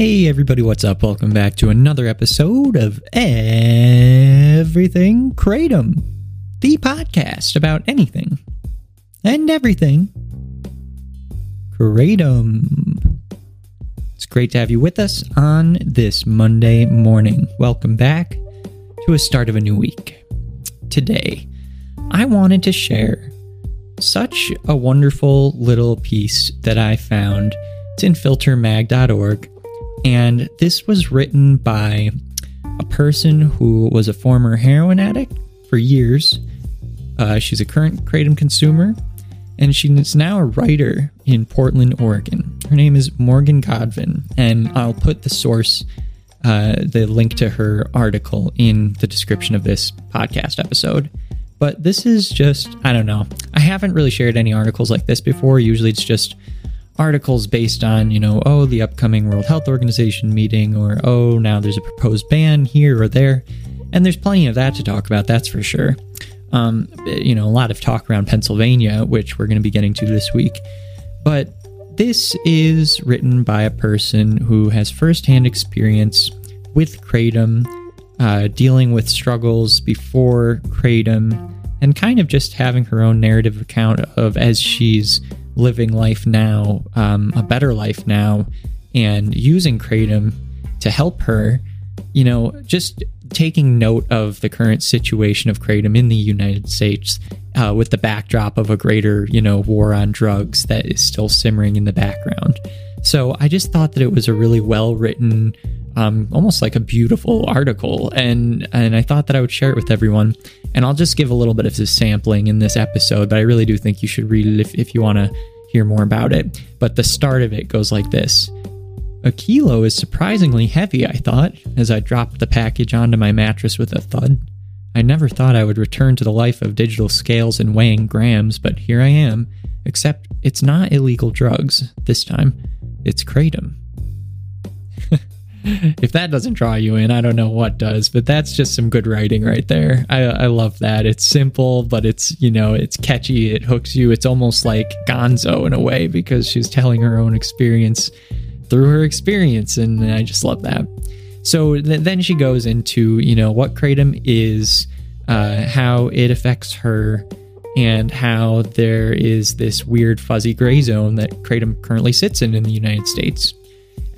Hey, everybody, what's up? Welcome back to another episode of Everything Kratom, the podcast about anything and everything Kratom. It's great to have you with us on this Monday morning. Welcome back to a start of a new week. Today, I wanted to share such a wonderful little piece that I found. It's in filtermag.org and this was written by a person who was a former heroin addict for years. Uh, she's a current Kratom consumer, and she's now a writer in Portland, Oregon. Her name is Morgan Godvin, and I'll put the source, uh, the link to her article in the description of this podcast episode. But this is just, I don't know. I haven't really shared any articles like this before. Usually it's just articles based on, you know, oh, the upcoming World Health Organization meeting, or oh, now there's a proposed ban here or there. And there's plenty of that to talk about, that's for sure. Um, you know, a lot of talk around Pennsylvania, which we're going to be getting to this week. But this is written by a person who has firsthand experience with Kratom, uh, dealing with struggles before Kratom, and kind of just having her own narrative account of as she's living life now, um, a better life now, and using Kratom to help her, you know, just taking note of the current situation of Kratom in the United States uh, with the backdrop of a greater, you know, war on drugs that is still simmering in the background. So I just thought that it was a really well written, um, almost like a beautiful article, and and I thought that I would share it with everyone. And I'll just give a little bit of a sampling in this episode, but I really do think you should read it if, if you want to hear more about it. But the start of it goes like this. A kilo is surprisingly heavy, I thought, as I dropped the package onto my mattress with a thud. I never thought I would return to the life of digital scales and weighing grams, but here I am. Except it's not illegal drugs this time, it's Kratom. If that doesn't draw you in, I don't know what does, but that's just some good writing right there. I, I love that. It's simple, but it's, you know, it's catchy. It hooks you. It's almost like gonzo in a way because she's telling her own experience through her experience. And I just love that. So th- then she goes into, you know, what Kratom is, uh, how it affects her, and how there is this weird fuzzy gray zone that Kratom currently sits in in the United States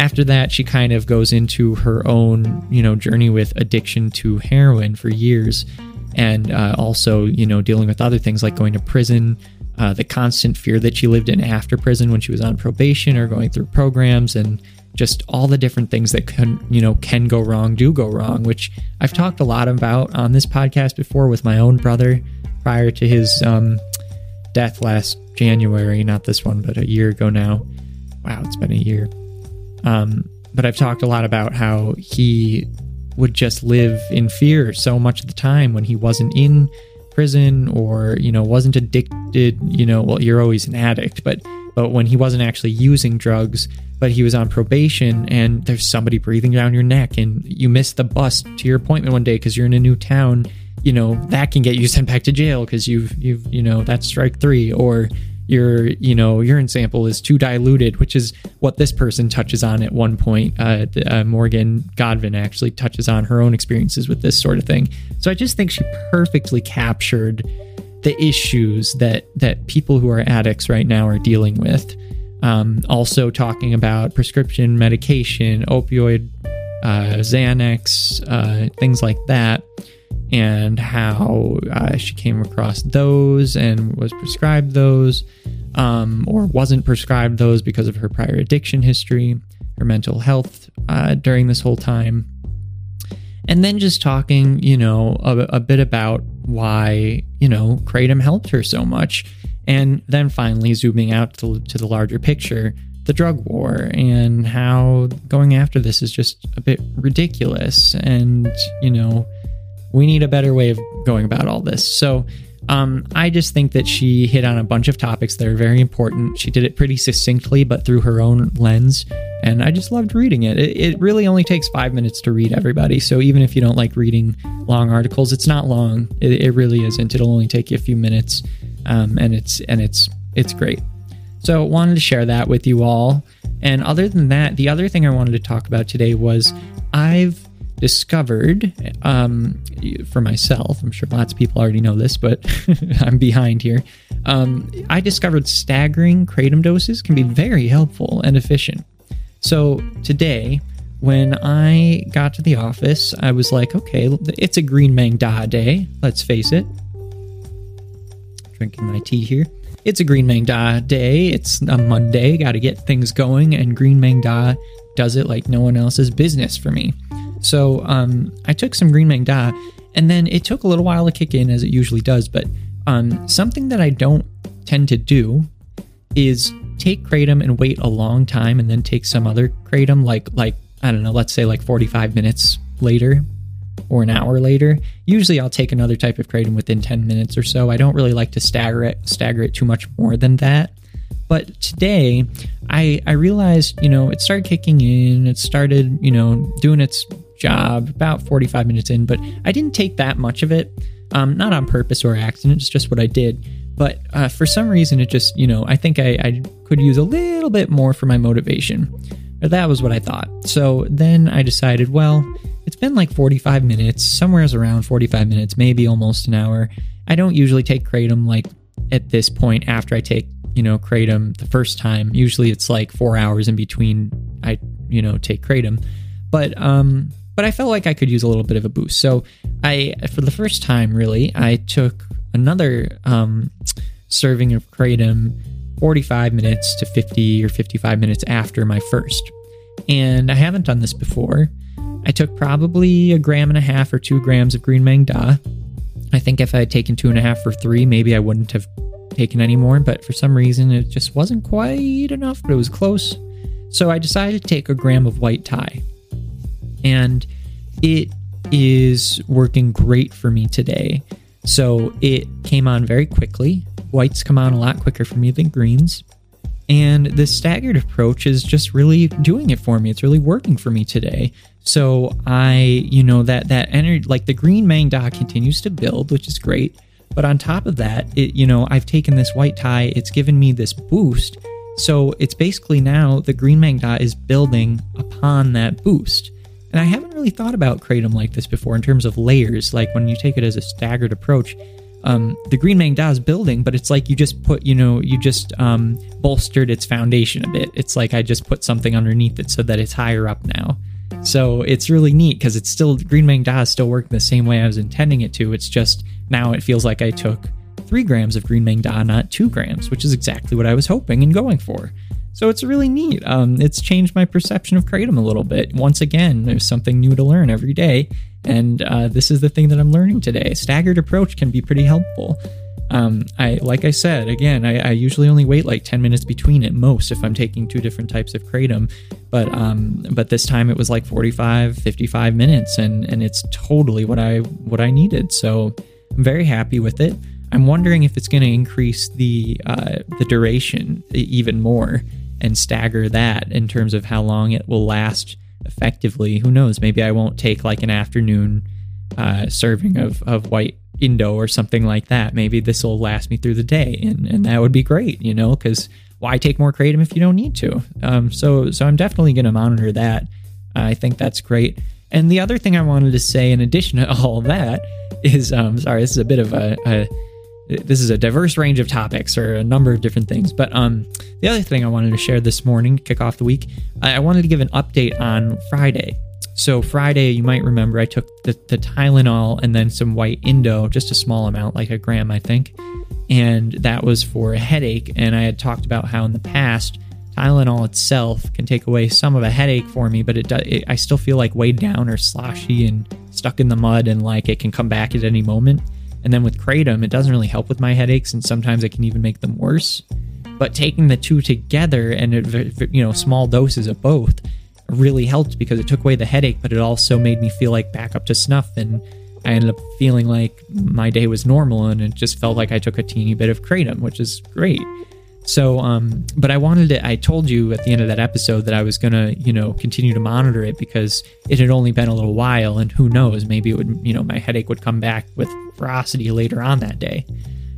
after that, she kind of goes into her own, you know, journey with addiction to heroin for years, and uh, also, you know, dealing with other things like going to prison, uh, the constant fear that she lived in after prison when she was on probation or going through programs, and just all the different things that can, you know, can go wrong, do go wrong, which I've talked a lot about on this podcast before with my own brother prior to his um, death last January, not this one, but a year ago now. Wow, it's been a year. Um, but I've talked a lot about how he would just live in fear so much of the time when he wasn't in prison or you know wasn't addicted. You know well you're always an addict but but when he wasn't actually using drugs but he was on probation and there's somebody breathing down your neck and you miss the bus to your appointment one day because you're in a new town you know that can get you sent back to jail because you've you've you know that's strike three or your you know urine sample is too diluted, which is what this person touches on at one point. Uh, uh, Morgan Godvin actually touches on her own experiences with this sort of thing. So I just think she perfectly captured the issues that that people who are addicts right now are dealing with. Um, also talking about prescription medication, opioid, uh, Xanax, uh, things like that and how uh, she came across those and was prescribed those um, or wasn't prescribed those because of her prior addiction history, her mental health uh, during this whole time. And then just talking, you know, a, a bit about why, you know, Kratom helped her so much And then finally, zooming out to, to the larger picture, the drug war and how going after this is just a bit ridiculous. And, you know, we need a better way of going about all this. So, um, I just think that she hit on a bunch of topics that are very important. She did it pretty succinctly, but through her own lens. And I just loved reading it. it. It really only takes five minutes to read everybody. So even if you don't like reading long articles, it's not long. It, it really isn't. It'll only take you a few minutes, um, and it's and it's it's great. So wanted to share that with you all. And other than that, the other thing I wanted to talk about today was I've discovered um, for myself. I'm sure lots of people already know this, but I'm behind here. Um, I discovered staggering kratom doses can be very helpful and efficient. So today, when I got to the office, I was like, okay, it's a green Maeng Da day. Let's face it. Drinking my tea here. It's a green Maeng Da day. It's a Monday. Got to get things going, and green Maeng Da does it like no one else's business for me. So um, I took some green Maeng Da, and then it took a little while to kick in, as it usually does. But um, something that I don't tend to do is take kratom and wait a long time, and then take some other kratom, like like I don't know, let's say like 45 minutes later or an hour later. Usually I'll take another type of kratom within 10 minutes or so. I don't really like to stagger it stagger it too much more than that. But today I I realized, you know, it started kicking in, it started, you know, doing its job about 45 minutes in, but I didn't take that much of it. Um, not on purpose or accident, it's just what I did. But uh, for some reason, it just, you know, I think I, I could use a little bit more for my motivation. Or that was what I thought. So then I decided, well, it's been like 45 minutes, somewhere's around 45 minutes, maybe almost an hour. I don't usually take Kratom like at this point after I take, you know, Kratom the first time. Usually it's like four hours in between I, you know, take Kratom. But um but I felt like I could use a little bit of a boost. So I, for the first time, really, I took another um, serving of kratom 45 minutes to 50 or 55 minutes after my first. And I haven't done this before. I took probably a gram and a half or two grams of green Maeng Da. I think if I had taken two and a half or three, maybe I wouldn't have taken any more, but for some reason it just wasn't quite enough, but it was close. So I decided to take a gram of white Thai and it is working great for me today. So it came on very quickly. Whites come on a lot quicker for me than greens. And the staggered approach is just really doing it for me. It's really working for me today. So I, you know, that that energy like the green Maeng Da continues to build, which is great. But on top of that, it, you know, I've taken this white Thai, it's given me this boost. So it's basically now the green Maeng Da is building upon that boost. And I haven't really thought about Kratom like this before in terms of layers, like when you take it as a staggered approach. Um, the Green Maeng Da is building, but it's like you just put, you know, you just um, bolstered its foundation a bit. It's like I just put something underneath it so that it's higher up now. So it's really neat because it's still, Green Maeng Da is still working the same way I was intending it to. It's just now it feels like I took three grams of Green Maeng Da, not two grams, which is exactly what I was hoping and going for. So it's really neat. Um, it's changed my perception of Kratom a little bit. Once again, there's something new to learn every day. And uh, this is the thing that I'm learning today. Staggered approach can be pretty helpful. Um, I like I said again, I, I, usually only wait like 10 minutes between at most if I'm taking two different types of kratom, but um, but this time it was like 45, 55 minutes, and and it's totally what I what I needed. So I'm very happy with it. I'm wondering if it's going to increase the uh, the duration even more and stagger that in terms of how long it will last effectively. Who knows? Maybe I won't take like an afternoon uh, serving of, of white Indo or something like that. Maybe this will last me through the day, and, and that would be great, you know, because why take more kratom if you don't need to? Um, so so I'm definitely going to monitor that. I think that's great. And the other thing I wanted to say, in addition to all that, is um, sorry, this is a bit of a, a this is a diverse range of topics or a number of different things. But um, the other thing I wanted to share this morning, kick off the week, I, I wanted to give an update on Friday. So Friday, you might remember I took the, the Tylenol and then some white Indo, just a small amount, like a gram, I think, and that was for a headache. And I had talked about how in the past Tylenol itself can take away some of a headache for me, but it, it I still feel like weighed down or sloshy and stuck in the mud, and like it can come back at any moment. And then with Kratom, it doesn't really help with my headaches, and sometimes it can even make them worse. But taking the two together and you know small doses of both really helped because it took away the headache, but it also made me feel like back up to snuff, and I ended up feeling like my day was normal, and it just felt like I took a teeny bit of Kratom, which is great. So, um, but I wanted to, I told you at the end of that episode that I was going to, you know, continue to monitor it because it had only been a little while and who knows, maybe it would, you know, my headache would come back with ferocity later on that day.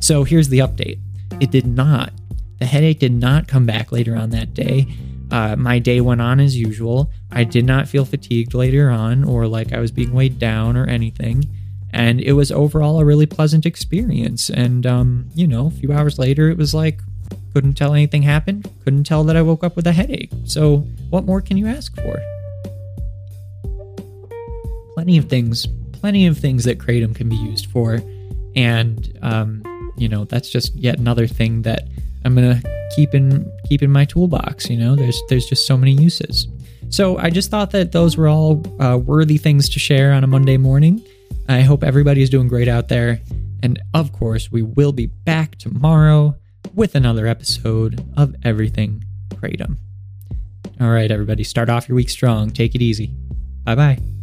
So here's the update it did not. The headache did not come back later on that day. Uh, my day went on as usual. I did not feel fatigued later on or like I was being weighed down or anything. And it was overall a really pleasant experience. And, um, you know, a few hours later, it was like, couldn't tell anything happened. Couldn't tell that I woke up with a headache. So, what more can you ask for? Plenty of things, plenty of things that Kratom can be used for. And, um, you know, that's just yet another thing that I'm gonna keep in keep in my toolbox. You know, there's there's just so many uses. So I just thought that those were all uh, worthy things to share on a Monday morning. I hope everybody is doing great out there, and of course, we will be back tomorrow with another episode of Everything Kratom. All right, everybody, start off your week strong. Take it easy. Bye bye.